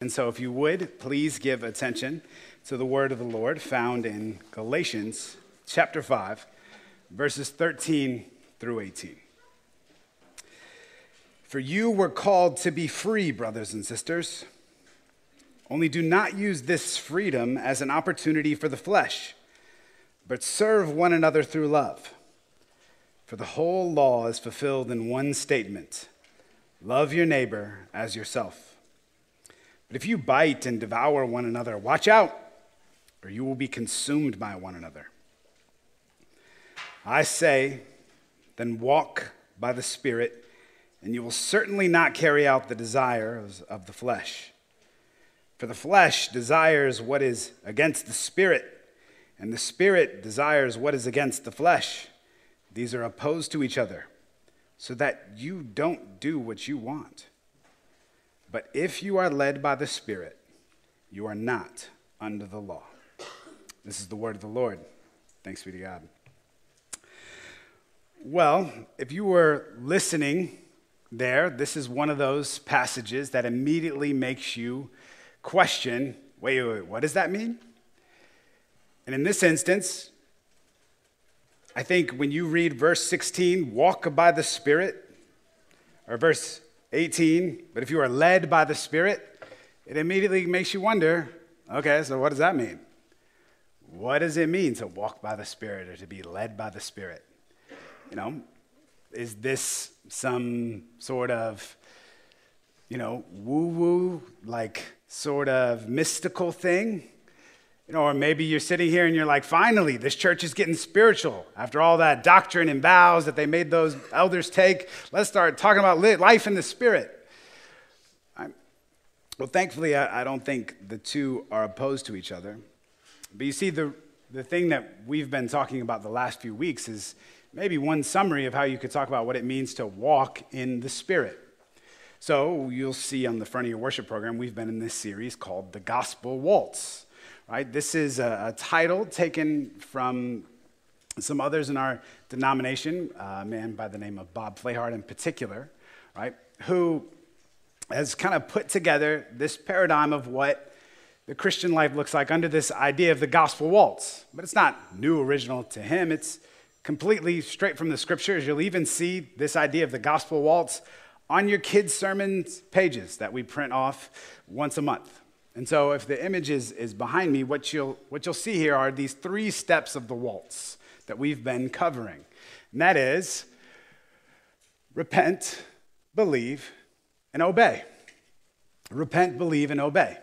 And so, if you would, please give attention to the word of the Lord found in Galatians chapter 5, verses 13 through 18. For you were called to be free, brothers and sisters. Only do not use this freedom as an opportunity for the flesh, but serve one another through love. For the whole law is fulfilled in one statement love your neighbor as yourself. But if you bite and devour one another, watch out, or you will be consumed by one another. I say, then walk by the Spirit, and you will certainly not carry out the desires of the flesh. For the flesh desires what is against the Spirit, and the Spirit desires what is against the flesh. These are opposed to each other, so that you don't do what you want. But if you are led by the Spirit, you are not under the law. This is the word of the Lord. Thanks be to God. Well, if you were listening there, this is one of those passages that immediately makes you question wait, wait, wait, what does that mean? And in this instance, I think when you read verse 16, walk by the Spirit, or verse 18, but if you are led by the Spirit, it immediately makes you wonder okay, so what does that mean? What does it mean to walk by the Spirit or to be led by the Spirit? You know, is this some sort of, you know, woo woo, like sort of mystical thing? You know, or maybe you're sitting here and you're like, finally, this church is getting spiritual. After all that doctrine and vows that they made those elders take, let's start talking about life in the spirit. I'm, well, thankfully, I, I don't think the two are opposed to each other. But you see, the, the thing that we've been talking about the last few weeks is maybe one summary of how you could talk about what it means to walk in the Spirit. So you'll see on the front of your worship program, we've been in this series called The Gospel Waltz. Right? This is a, a title taken from some others in our denomination, uh, a man by the name of Bob Flayhart in particular, right, who has kind of put together this paradigm of what the Christian life looks like under this idea of the gospel waltz. But it's not new original to him, it's completely straight from the scriptures. You'll even see this idea of the gospel waltz on your kids' sermon pages that we print off once a month. And so, if the image is, is behind me, what you'll, what you'll see here are these three steps of the waltz that we've been covering. And that is repent, believe, and obey. Repent, believe, and obey.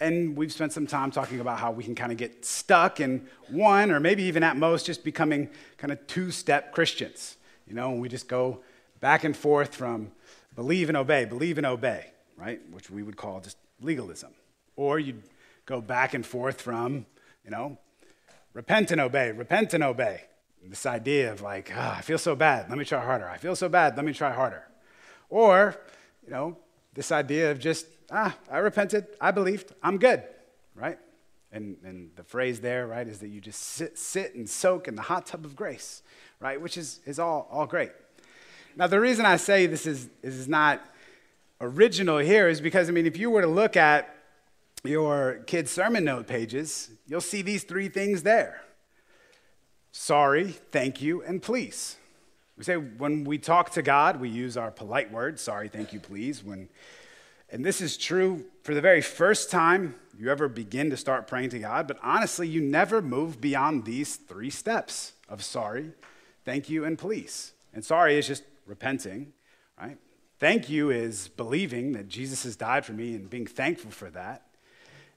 And we've spent some time talking about how we can kind of get stuck in one, or maybe even at most just becoming kind of two step Christians. You know, and we just go back and forth from believe and obey, believe and obey, right? Which we would call just legalism. Or you'd go back and forth from, you know, repent and obey, repent and obey. This idea of like, oh, I feel so bad, let me try harder. I feel so bad, let me try harder. Or, you know, this idea of just, ah, I repented, I believed, I'm good, right? And, and the phrase there, right, is that you just sit, sit and soak in the hot tub of grace, right? Which is, is all, all great. Now, the reason I say this is, is not original here is because, I mean, if you were to look at your kids' sermon note pages, you'll see these three things there sorry, thank you, and please. We say when we talk to God, we use our polite words sorry, thank you, please. When, and this is true for the very first time you ever begin to start praying to God, but honestly, you never move beyond these three steps of sorry, thank you, and please. And sorry is just repenting, right? Thank you is believing that Jesus has died for me and being thankful for that.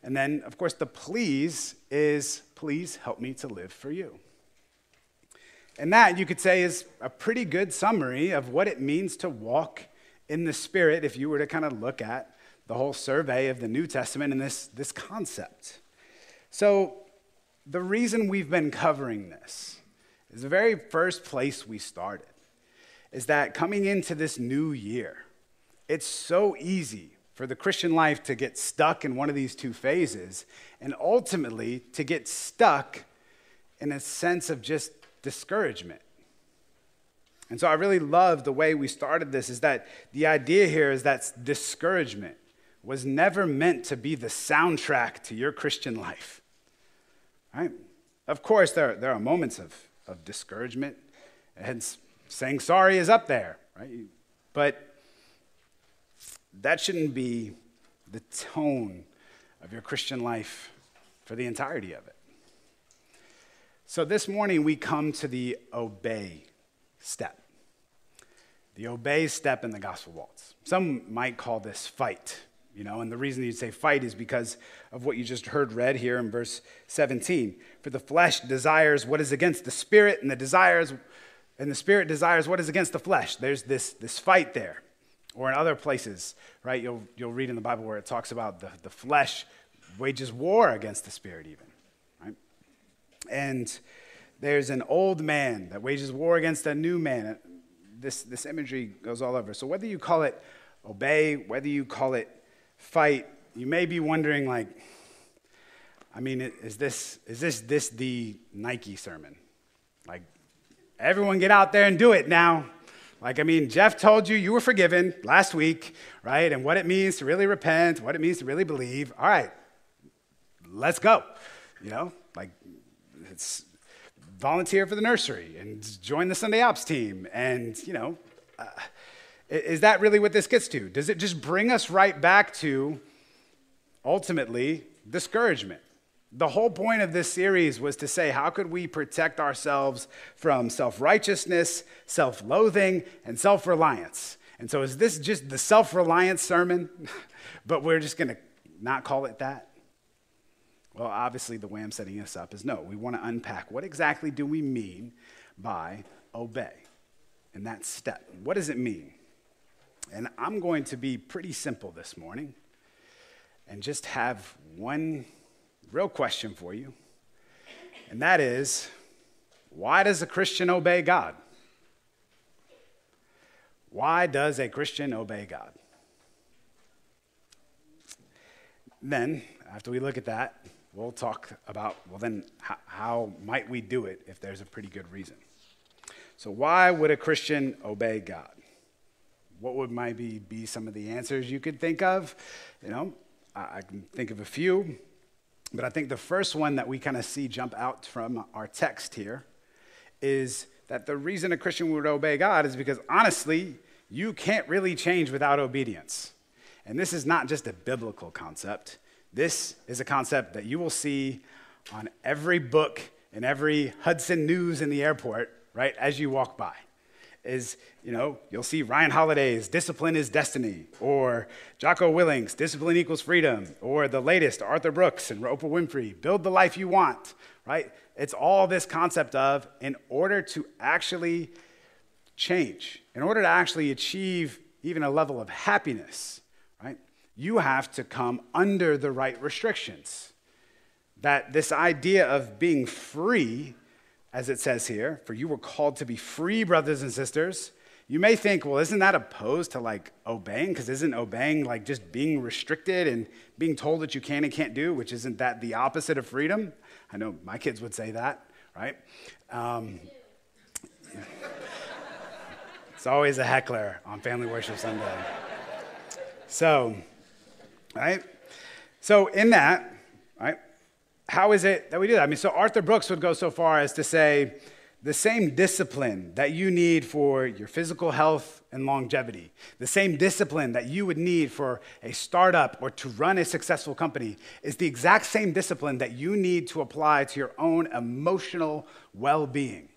And then, of course, the please is please help me to live for you. And that, you could say, is a pretty good summary of what it means to walk in the Spirit if you were to kind of look at the whole survey of the New Testament and this, this concept. So, the reason we've been covering this is the very first place we started is that coming into this new year, it's so easy for the Christian life to get stuck in one of these two phases and ultimately to get stuck in a sense of just discouragement. And so I really love the way we started this is that the idea here is that discouragement was never meant to be the soundtrack to your Christian life. Right? Of course, there, there are moments of, of discouragement, and saying sorry is up there, right? But that shouldn't be the tone of your Christian life for the entirety of it. So this morning we come to the obey step. The obey step in the gospel waltz. Some might call this fight, you know, and the reason you'd say fight is because of what you just heard read here in verse 17. For the flesh desires what is against the spirit, and the desires and the spirit desires what is against the flesh. There's this, this fight there. Or in other places, right? You'll, you'll read in the Bible where it talks about the, the flesh wages war against the spirit, even, right? And there's an old man that wages war against a new man. This, this imagery goes all over. So whether you call it obey, whether you call it fight, you may be wondering, like, I mean, is this, is this, this the Nike sermon? Like, everyone get out there and do it now. Like, I mean, Jeff told you you were forgiven last week, right? And what it means to really repent, what it means to really believe. All right, let's go. You know, like, it's volunteer for the nursery and join the Sunday ops team. And, you know, uh, is that really what this gets to? Does it just bring us right back to ultimately discouragement? The whole point of this series was to say, how could we protect ourselves from self righteousness, self loathing, and self reliance? And so, is this just the self reliance sermon, but we're just going to not call it that? Well, obviously, the way I'm setting this up is no, we want to unpack what exactly do we mean by obey in that step? What does it mean? And I'm going to be pretty simple this morning and just have one real question for you, and that is why does a Christian obey God? Why does a Christian obey God? Then, after we look at that, we'll talk about, well, then, how, how, might we do it if there's a pretty good reason? So, why would a Christian obey God? What would maybe be some of the answers you could think of? You know, I, I can think of a few. But I think the first one that we kind of see jump out from our text here is that the reason a Christian would obey God is because honestly, you can't really change without obedience. And this is not just a biblical concept. This is a concept that you will see on every book and every Hudson News in the airport, right, as you walk by is, you know, you'll see Ryan Holiday's Discipline is Destiny, or Jocko Willink's Discipline Equals Freedom, or the latest Arthur Brooks and Oprah Winfrey, Build the Life You Want, right? It's all this concept of in order to actually change, in order to actually achieve even a level of happiness, right? You have to come under the right restrictions. That this idea of being free as it says here, for you were called to be free, brothers and sisters. You may think, well, isn't that opposed to like obeying? Because isn't obeying like just being restricted and being told that you can and can't do, which isn't that the opposite of freedom? I know my kids would say that, right? Um, it's always a heckler on Family Worship Sunday. So, right? So, in that, right, how is it that we do that? I mean, so Arthur Brooks would go so far as to say the same discipline that you need for your physical health and longevity, the same discipline that you would need for a startup or to run a successful company, is the exact same discipline that you need to apply to your own emotional well being.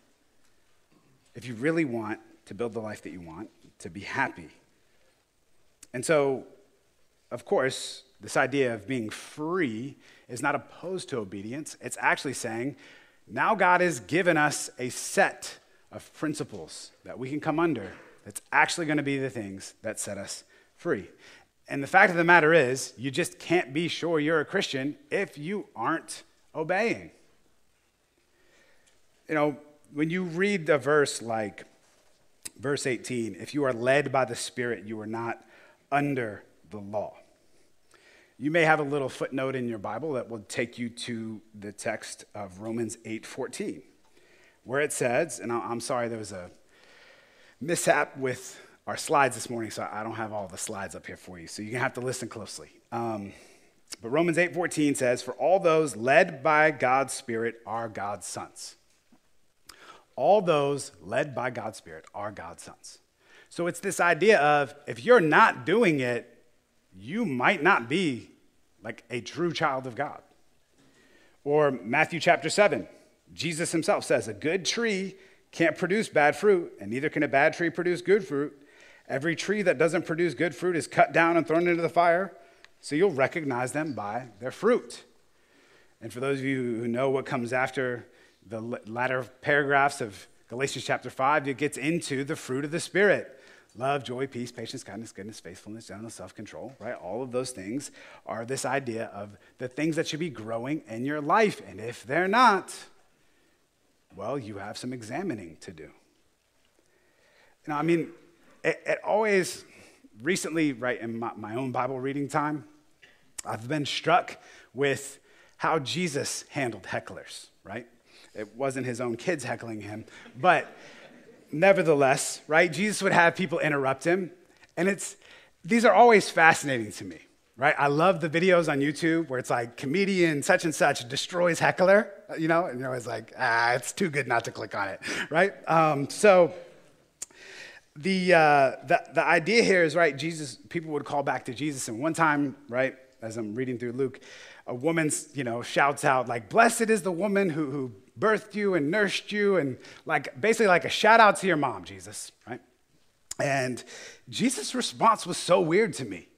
If you really want to build the life that you want, to be happy. And so, of course, this idea of being free is not opposed to obedience. It's actually saying, now God has given us a set of principles that we can come under that's actually going to be the things that set us free. And the fact of the matter is, you just can't be sure you're a Christian if you aren't obeying. You know, when you read a verse like verse 18, if you are led by the Spirit, you are not under the law. You may have a little footnote in your Bible that will take you to the text of Romans 8:14, where it says, and I'm sorry there was a mishap with our slides this morning, so I don't have all the slides up here for you. So you're gonna have to listen closely. Um, but Romans 8:14 says, "For all those led by God's Spirit are God's sons." All those led by God's Spirit are God's sons. So it's this idea of if you're not doing it, you might not be like a true child of God. Or Matthew chapter 7, Jesus himself says, A good tree can't produce bad fruit, and neither can a bad tree produce good fruit. Every tree that doesn't produce good fruit is cut down and thrown into the fire, so you'll recognize them by their fruit. And for those of you who know what comes after the latter paragraphs of Galatians chapter 5, it gets into the fruit of the Spirit love, joy, peace, patience, kindness, goodness, faithfulness, gentleness, self control, right? All of those things are this idea of the things that should be growing in your life. And if they're not, well, you have some examining to do. Know, I mean, it, it always, recently, right, in my, my own Bible reading time, I've been struck with how Jesus handled hecklers, right? It wasn't his own kids heckling him, but nevertheless, right, Jesus would have people interrupt him. And it's, these are always fascinating to me, right? I love the videos on YouTube where it's like comedian such and such destroys heckler, you know, and you're always like, ah, it's too good not to click on it, right? Um, so the, uh, the, the idea here is, right, Jesus, people would call back to Jesus. And one time, right, as I'm reading through Luke, a woman, you know, shouts out, like, blessed is the woman who, who birthed you and nursed you, and like basically like a shout out to your mom, Jesus, right? And Jesus' response was so weird to me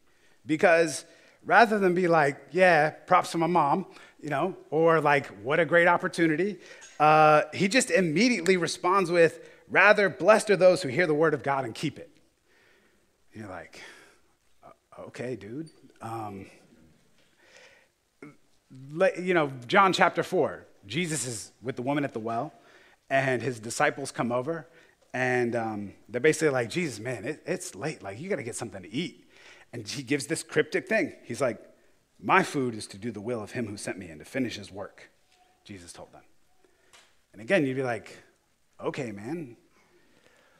because rather than be like, yeah, props to my mom, you know, or like, what a great opportunity, uh, he just immediately responds with, rather, blessed are those who hear the word of God and keep it. you're like, okay, dude. Um, you know, John chapter 4, Jesus is with the woman at the well, and his disciples come over, and um, they're basically like, Jesus, man, it, it's late. Like, you got to get something to eat. And he gives this cryptic thing. He's like, My food is to do the will of him who sent me and to finish his work, Jesus told them. And again, you'd be like, Okay, man.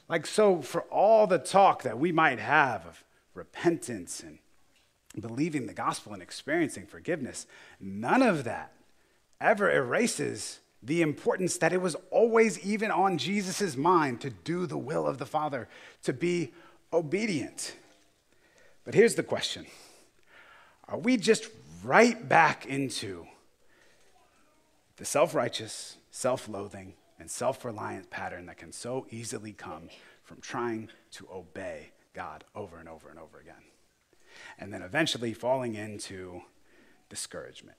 Like, so for all the talk that we might have of repentance and believing the gospel and experiencing forgiveness, none of that ever erases the importance that it was always even on Jesus' mind to do the will of the Father, to be obedient. But here's the question Are we just right back into the self righteous, self loathing, and self reliant pattern that can so easily come from trying to obey God over and over and over again? And then eventually falling into discouragement.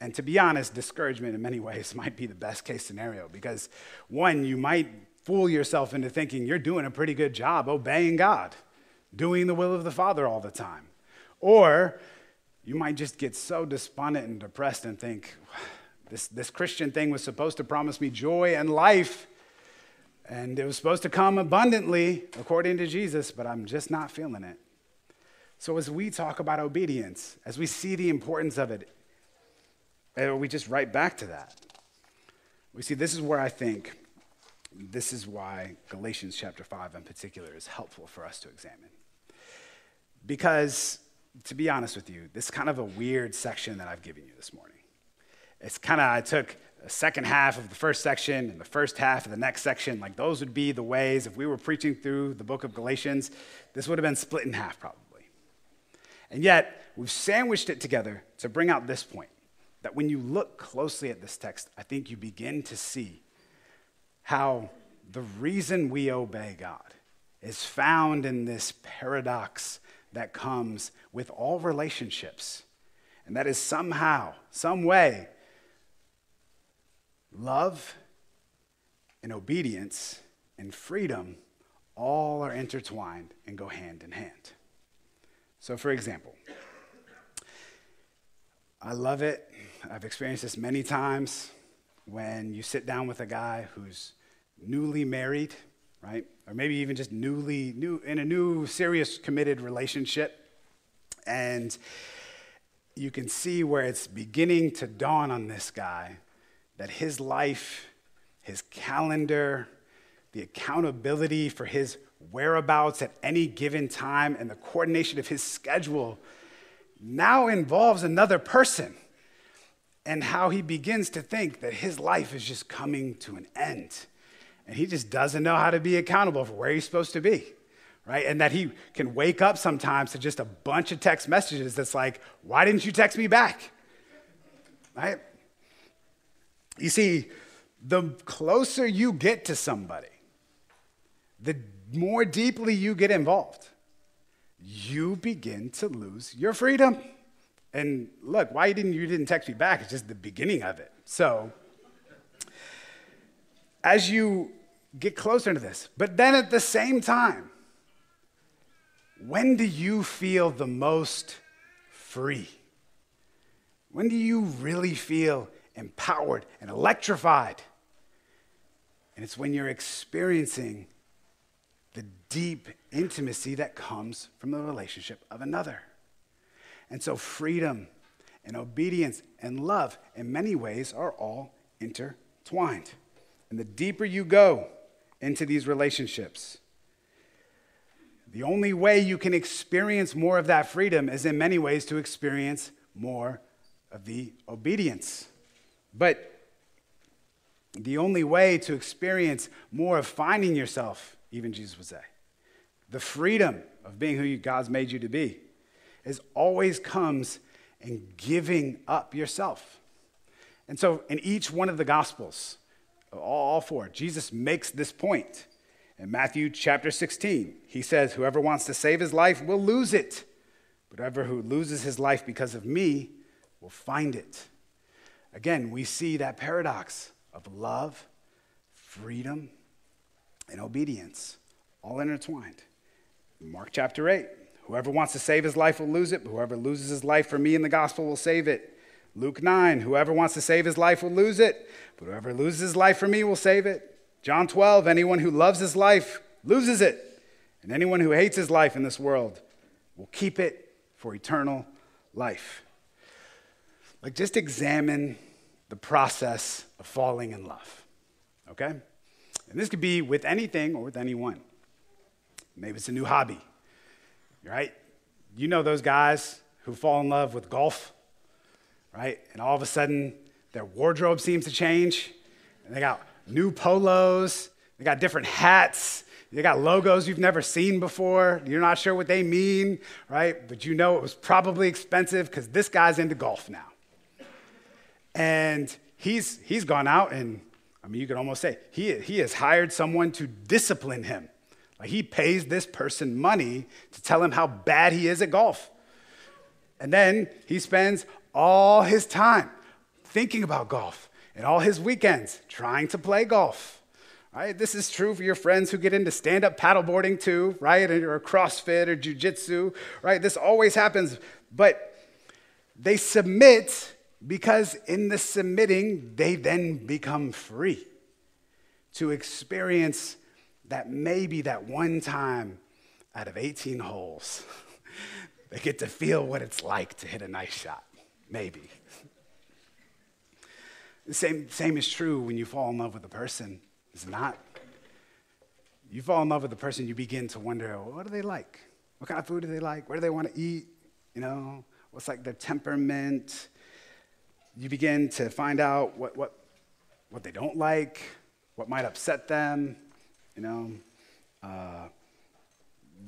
And to be honest, discouragement in many ways might be the best case scenario because, one, you might fool yourself into thinking you're doing a pretty good job obeying God, doing the will of the Father all the time. Or you might just get so despondent and depressed and think, this, this Christian thing was supposed to promise me joy and life, and it was supposed to come abundantly according to Jesus, but I'm just not feeling it. So, as we talk about obedience, as we see the importance of it, and we just right back to that. We see, this is where I think this is why Galatians chapter 5 in particular is helpful for us to examine. Because, to be honest with you, this is kind of a weird section that I've given you this morning. It's kind of, I took the second half of the first section and the first half of the next section. Like, those would be the ways, if we were preaching through the book of Galatians, this would have been split in half probably. And yet, we've sandwiched it together to bring out this point that when you look closely at this text, I think you begin to see how the reason we obey God is found in this paradox that comes with all relationships. And that is somehow, some way, love and obedience and freedom all are intertwined and go hand in hand. So, for example, I love it I've experienced this many times when you sit down with a guy who's newly married, right? Or maybe even just newly, new, in a new, serious, committed relationship. And you can see where it's beginning to dawn on this guy that his life, his calendar, the accountability for his whereabouts at any given time and the coordination of his schedule now involves another person and how he begins to think that his life is just coming to an end. And he just doesn't know how to be accountable for where he's supposed to be, right? And that he can wake up sometimes to just a bunch of text messages that's like, why didn't you text me back? Right? You see, the closer you get to somebody, the more deeply you get involved, you begin to lose your freedom. And look, why didn't you didn't text me back? It's just the beginning of it. So as you get closer to this, but then at the same time, when do you feel the most free? When do you really feel empowered and electrified? And it's when you're experiencing the deep intimacy that comes from the relationship of another. And so, freedom and obedience and love, in many ways, are all intertwined. And the deeper you go into these relationships, the only way you can experience more of that freedom is, in many ways, to experience more of the obedience. But the only way to experience more of finding yourself even Jesus would say. The freedom of being who God's made you to be is always comes in giving up yourself. And so in each one of the Gospels, all four, Jesus makes this point. In Matthew chapter 16, he says, Whoever wants to save his life will lose it, but whoever who loses his life because of me will find it. Again, we see that paradox of love, freedom, and obedience, all intertwined. Mark chapter 8 Whoever wants to save his life will lose it, but whoever loses his life for me in the gospel will save it. Luke 9 Whoever wants to save his life will lose it, but whoever loses his life for me will save it. John 12 Anyone who loves his life loses it, and anyone who hates his life in this world will keep it for eternal life. Like, just examine the process of falling in love, okay? And this could be with anything or with anyone. Maybe it's a new hobby, right? You know those guys who fall in love with golf, right? And all of a sudden, their wardrobe seems to change. And they got new polos, they got different hats, they got logos you've never seen before. You're not sure what they mean, right? But you know it was probably expensive because this guy's into golf now. And he's, he's gone out and I mean, you could almost say he, he has hired someone to discipline him. Like he pays this person money to tell him how bad he is at golf. And then he spends all his time thinking about golf and all his weekends trying to play golf. Right? This is true for your friends who get into stand up paddleboarding too, right? Or CrossFit or jiu-jitsu, right? This always happens. But they submit because in the submitting, they then become free to experience that maybe that one time out of 18 holes, they get to feel what it's like to hit a nice shot. Maybe. The same, same is true when you fall in love with a person, is not? You fall in love with a person, you begin to wonder, well, what do they like? What kind of food do they like? Where do they want to eat? You know, what's like their temperament? you begin to find out what, what, what they don't like, what might upset them, you know. Uh,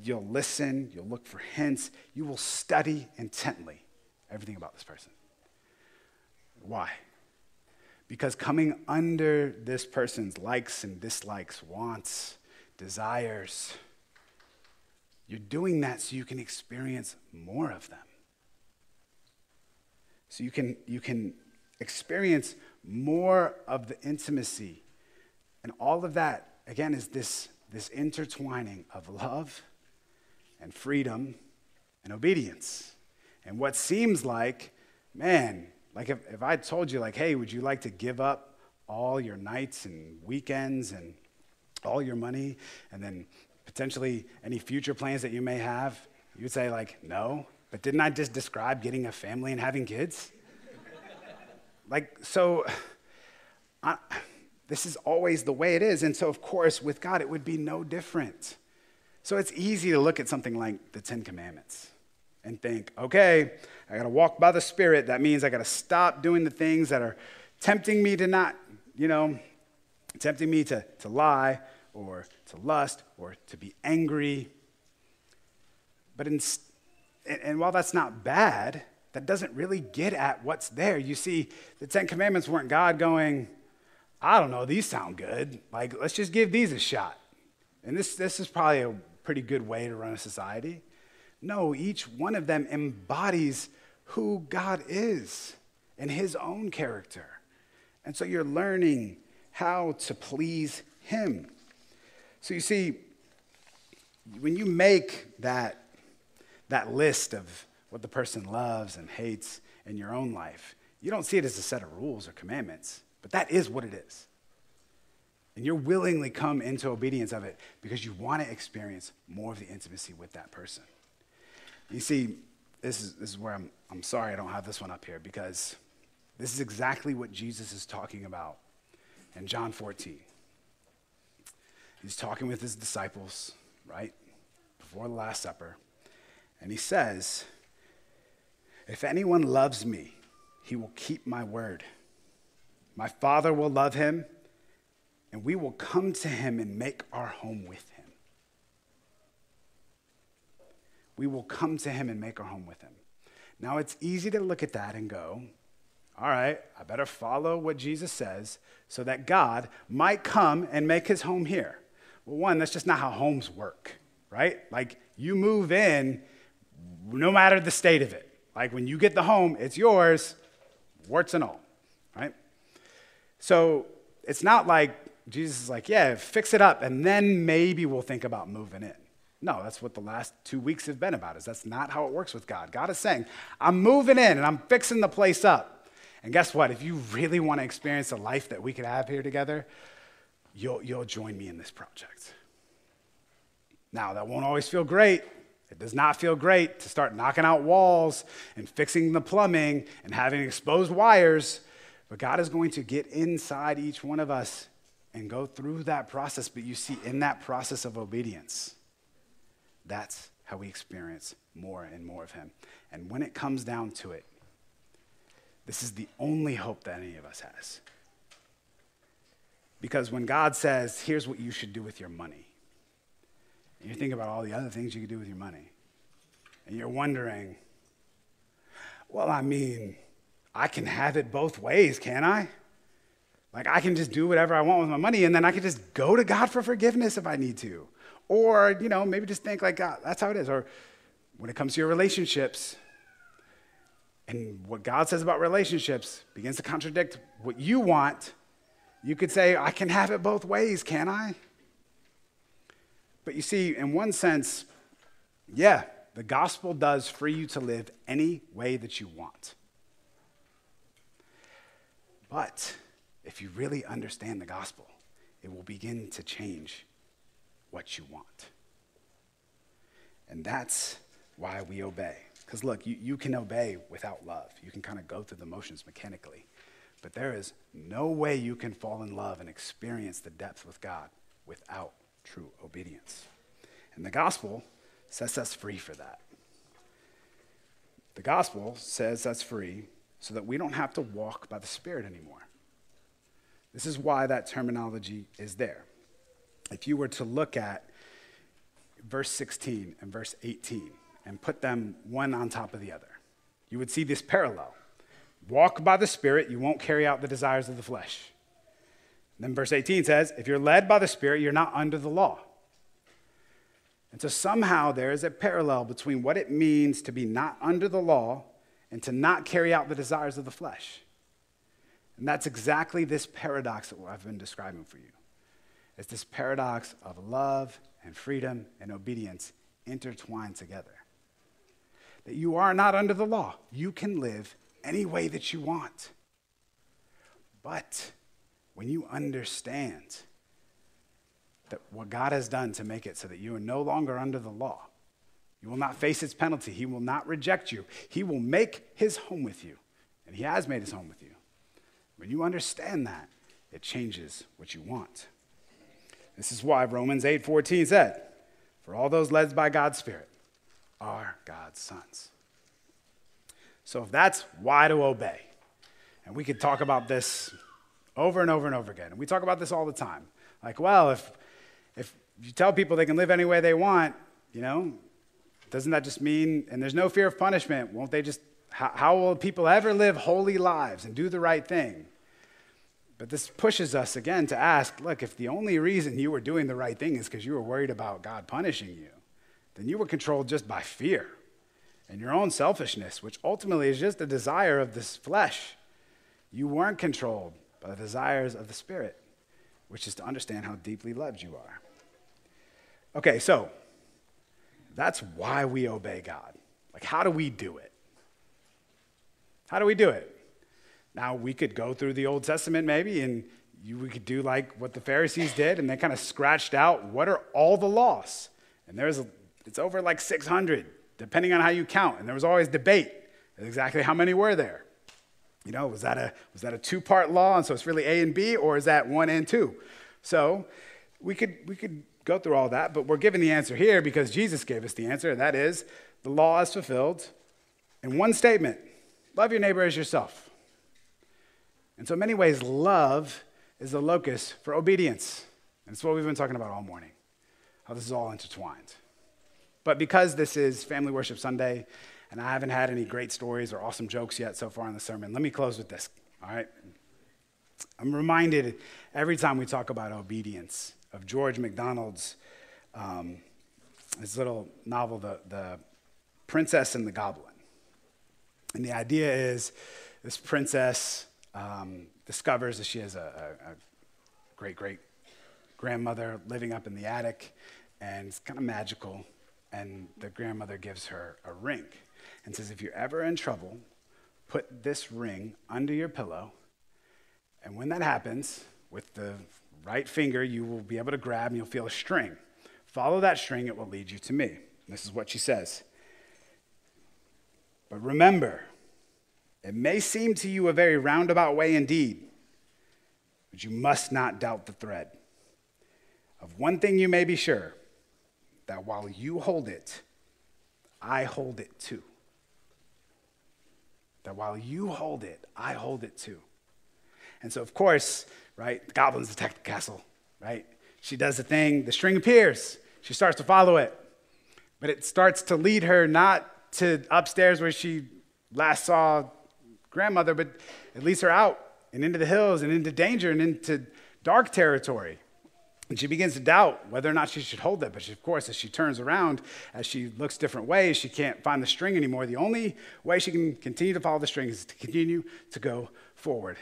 you'll listen, you'll look for hints, you will study intently everything about this person. Why? Because coming under this person's likes and dislikes, wants, desires, you're doing that so you can experience more of them. So you can, you can experience more of the intimacy. And all of that, again, is this, this intertwining of love and freedom and obedience. And what seems like, man, like if, if I told you, like, hey, would you like to give up all your nights and weekends and all your money and then potentially any future plans that you may have, you would say, like, no. But didn't I just describe getting a family and having kids? like, so, I, this is always the way it is. And so, of course, with God, it would be no different. So it's easy to look at something like the Ten Commandments and think, okay, I got to walk by the Spirit. That means I got to stop doing the things that are tempting me to not, you know, tempting me to, to lie or to lust or to be angry. But in, and while that's not bad, that doesn't really get at what's there. You see, the Ten Commandments weren't God going, I don't know, these sound good. Like, let's just give these a shot. And this, this is probably a pretty good way to run a society. No, each one of them embodies who God is and his own character. And so you're learning how to please him. So you see, when you make that, that list of what the person loves and hates in your own life, you don't see it as a set of rules or commandments. But that is what it is. And you're willingly come into obedience of it because you want to experience more of the intimacy with that person. You see, this is, this is where I'm, I'm sorry I don't have this one up here because this is exactly what Jesus is talking about in John 14. He's talking with his disciples, right, before the Last Supper. And he says, If anyone loves me, he will keep my word my Father will love him, and we will come to him and make our home with him. We will come to him and make our home with him. Now, it's easy to look at that and go, all right, I better follow what Jesus says so that God might come and make his home here. Well, one, that's just not how homes work, right? Like, you move in no matter the state of it. Like, when you get the home, it's yours, warts and all, right? So it's not like Jesus is like, yeah, fix it up, and then maybe we'll think about moving in. No, that's what the last two weeks have been about, is that's not how it works with God. God is saying, I'm moving in and I'm fixing the place up. And guess what? If you really want to experience the life that we could have here together, you'll, you'll join me in this project. Now, that won't always feel great. It does not feel great to start knocking out walls and fixing the plumbing and having exposed wires but God is going to get inside each one of us and go through that process. But you see, in that process of obedience, that's how we experience more and more of Him. And when it comes down to it, this is the only hope that any of us has. Because when God says, here's what you should do with your money, and you think about all the other things you could do with your money, and you're wondering, well, I mean, I can have it both ways, can I? Like, I can just do whatever I want with my money, and then I can just go to God for forgiveness if I need to. Or, you know, maybe just think like, God, that's how it is. Or when it comes to your relationships, and what God says about relationships begins to contradict what you want, you could say, I can have it both ways, can I? But you see, in one sense, yeah, the gospel does free you to live any way that you want. But if you really understand the gospel, it will begin to change what you want. And that's why we obey. Because look, you, you can obey without love. You can kind of go through the motions mechanically. But there is no way you can fall in love and experience the depth with God without true obedience. And the gospel sets us free for that. The gospel says that's free so that we don't have to walk by the Spirit anymore. This is why that terminology is there. If you were to look at verse 16 and verse 18 and put them one on top of the other, you would see this parallel. Walk by the Spirit, you won't carry out the desires of the flesh. then verse 18 says, if you're led by the Spirit, you're not under the law. And so somehow there is a parallel between what it means to be not under the law and to not carry out the desires of the flesh. And that's exactly this paradox that I've been describing for you. It's this paradox of love and freedom and obedience intertwined together. That you are not under the law. You can live any way that you want. But when you understand that what God has done to make it so that you are no longer under the law, you will not face its penalty. He will not reject you. He will make his home with you. And he has made his home with you. When you understand that, it changes what you want. This is why Romans 8:14 said, "For all those led by God's Spirit are God's sons." So if that's why to obey, and we could talk about this over and over and over again. And we talk about this all the time. Like, well, if if you tell people they can live any way they want, you know, doesn't that just mean, and there's no fear of punishment, won't they just, how, how will people ever live holy lives and do the right thing? But this pushes us again to ask look, if the only reason you were doing the right thing is because you were worried about God punishing you, then you were controlled just by fear and your own selfishness, which ultimately is just a desire of this flesh. You weren't controlled by the desires of the Spirit, which is to understand how deeply loved you are. Okay, so that's why we obey God. Like, how do we do it? How do we do it? Now, we could go through the Old Testament maybe, and you, we could do like what the Pharisees did, and they kind of scratched out what are all the laws. And there's it's over like 600, depending on how you count. And there was always debate exactly how many were there. You know, was that a, was that a two part law, and so it's really A and B, or is that one and two? So we could, we could go through all that, but we're given the answer here because Jesus gave us the answer, and that is the law is fulfilled in one statement love your neighbor as yourself. And so, in many ways, love is the locus for obedience. And it's what we've been talking about all morning, how this is all intertwined. But because this is Family Worship Sunday, and I haven't had any great stories or awesome jokes yet so far in the sermon, let me close with this, all right? I'm reminded every time we talk about obedience of George MacDonald's um, his little novel, the, the Princess and the Goblin. And the idea is this princess um, discovers that she has a, a, a great great grandmother living up in the attic, and it's kind of magical. And the grandmother gives her a ring and says, If you're ever in trouble, put this ring under your pillow. And when that happens, with the right finger, you will be able to grab and you'll feel a string. Follow that string, it will lead you to me. This is what she says. But remember, it may seem to you a very roundabout way indeed, but you must not doubt the thread. Of one thing you may be sure that while you hold it, I hold it too. That while you hold it, I hold it too. And so, of course, right? The goblins attack the castle, right? She does the thing, the string appears. She starts to follow it. But it starts to lead her not to upstairs where she last saw grandmother, but it leads her out and into the hills and into danger and into dark territory. And she begins to doubt whether or not she should hold it. But she, of course, as she turns around, as she looks different ways, she can't find the string anymore. The only way she can continue to follow the string is to continue to go forward.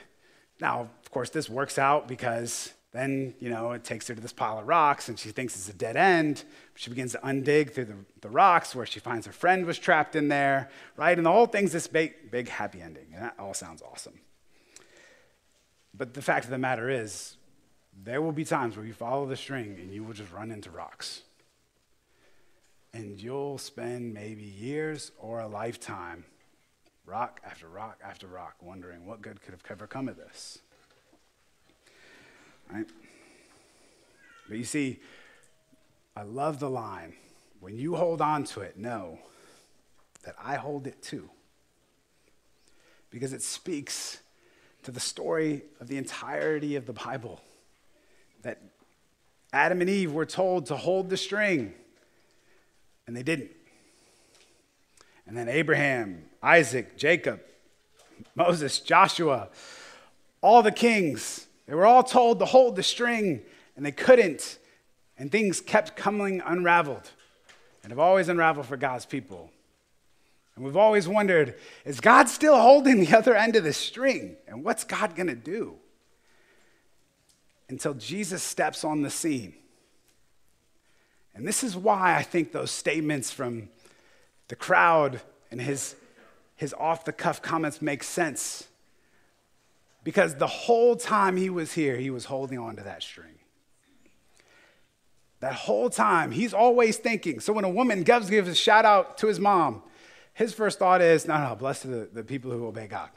Now, of course, this works out because then, you know, it takes her to this pile of rocks and she thinks it's a dead end. She begins to undig through the, the rocks where she finds her friend was trapped in there, right? And the whole thing's this big, big happy ending. And that all sounds awesome. But the fact of the matter is, there will be times where you follow the string and you will just run into rocks. And you'll spend maybe years or a lifetime rock after rock after rock, wondering what good could have ever come of this. Right? But you see, I love the line when you hold on to it, know that I hold it too. Because it speaks to the story of the entirety of the Bible. That Adam and Eve were told to hold the string, and they didn't. And then Abraham, Isaac, Jacob, Moses, Joshua, all the kings, they were all told to hold the string and they couldn't. And things kept coming unraveled and have always unraveled for God's people. And we've always wondered is God still holding the other end of the string? And what's God going to do? Until Jesus steps on the scene. And this is why I think those statements from the crowd and his, his off the cuff comments make sense. Because the whole time he was here, he was holding on to that string. That whole time, he's always thinking. So when a woman gives, gives a shout out to his mom, his first thought is, no, no, blessed are the, the people who obey God.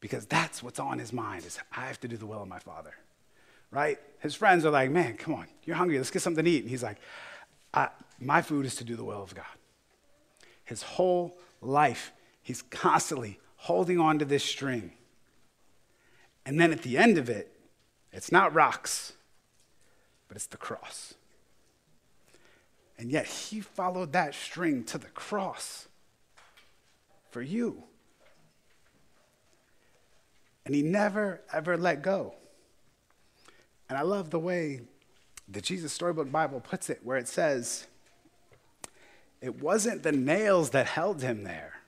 because that's what's on his mind is I have to do the will of my father. Right? His friends are like, man, come on, you're hungry, let's get something to eat. And he's like, my food is to do the will of God. His whole life, he's constantly holding on to this string. And then at the end of it, it's not rocks, but it's the cross. And yet he followed that string to the cross for you. And he never, ever let go. And I love the way the Jesus Storybook Bible puts it, where it says, it wasn't the nails that held him there,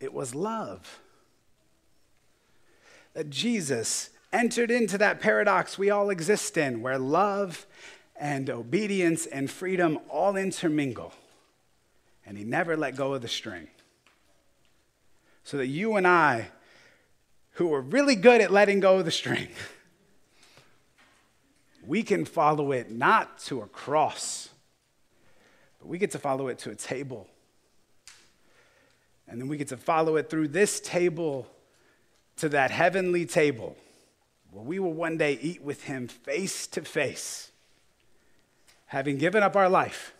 it was love. That Jesus entered into that paradox we all exist in, where love and obedience and freedom all intermingle. And he never let go of the string. So that you and I, who are really good at letting go of the string, we can follow it not to a cross, but we get to follow it to a table. And then we get to follow it through this table to that heavenly table where we will one day eat with him face to face having given up our life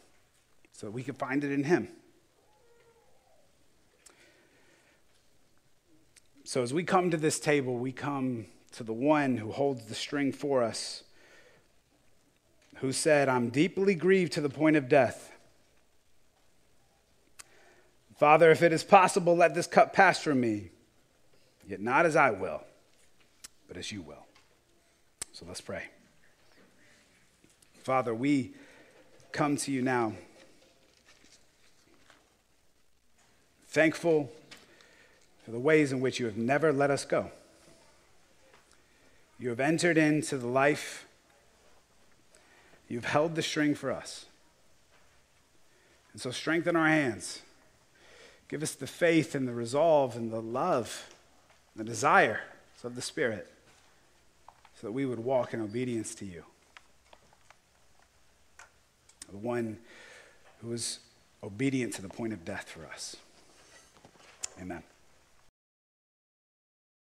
so that we can find it in Him. So, as we come to this table, we come to the one who holds the string for us, who said, I'm deeply grieved to the point of death. Father, if it is possible, let this cup pass from me, yet not as I will, but as you will. So let's pray. Father, we come to you now thankful for the ways in which you have never let us go. You have entered into the life, you've held the string for us. And so strengthen our hands. Give us the faith and the resolve and the love, and the desire of the Spirit, so that we would walk in obedience to you the one who was obedient to the point of death for us. Amen.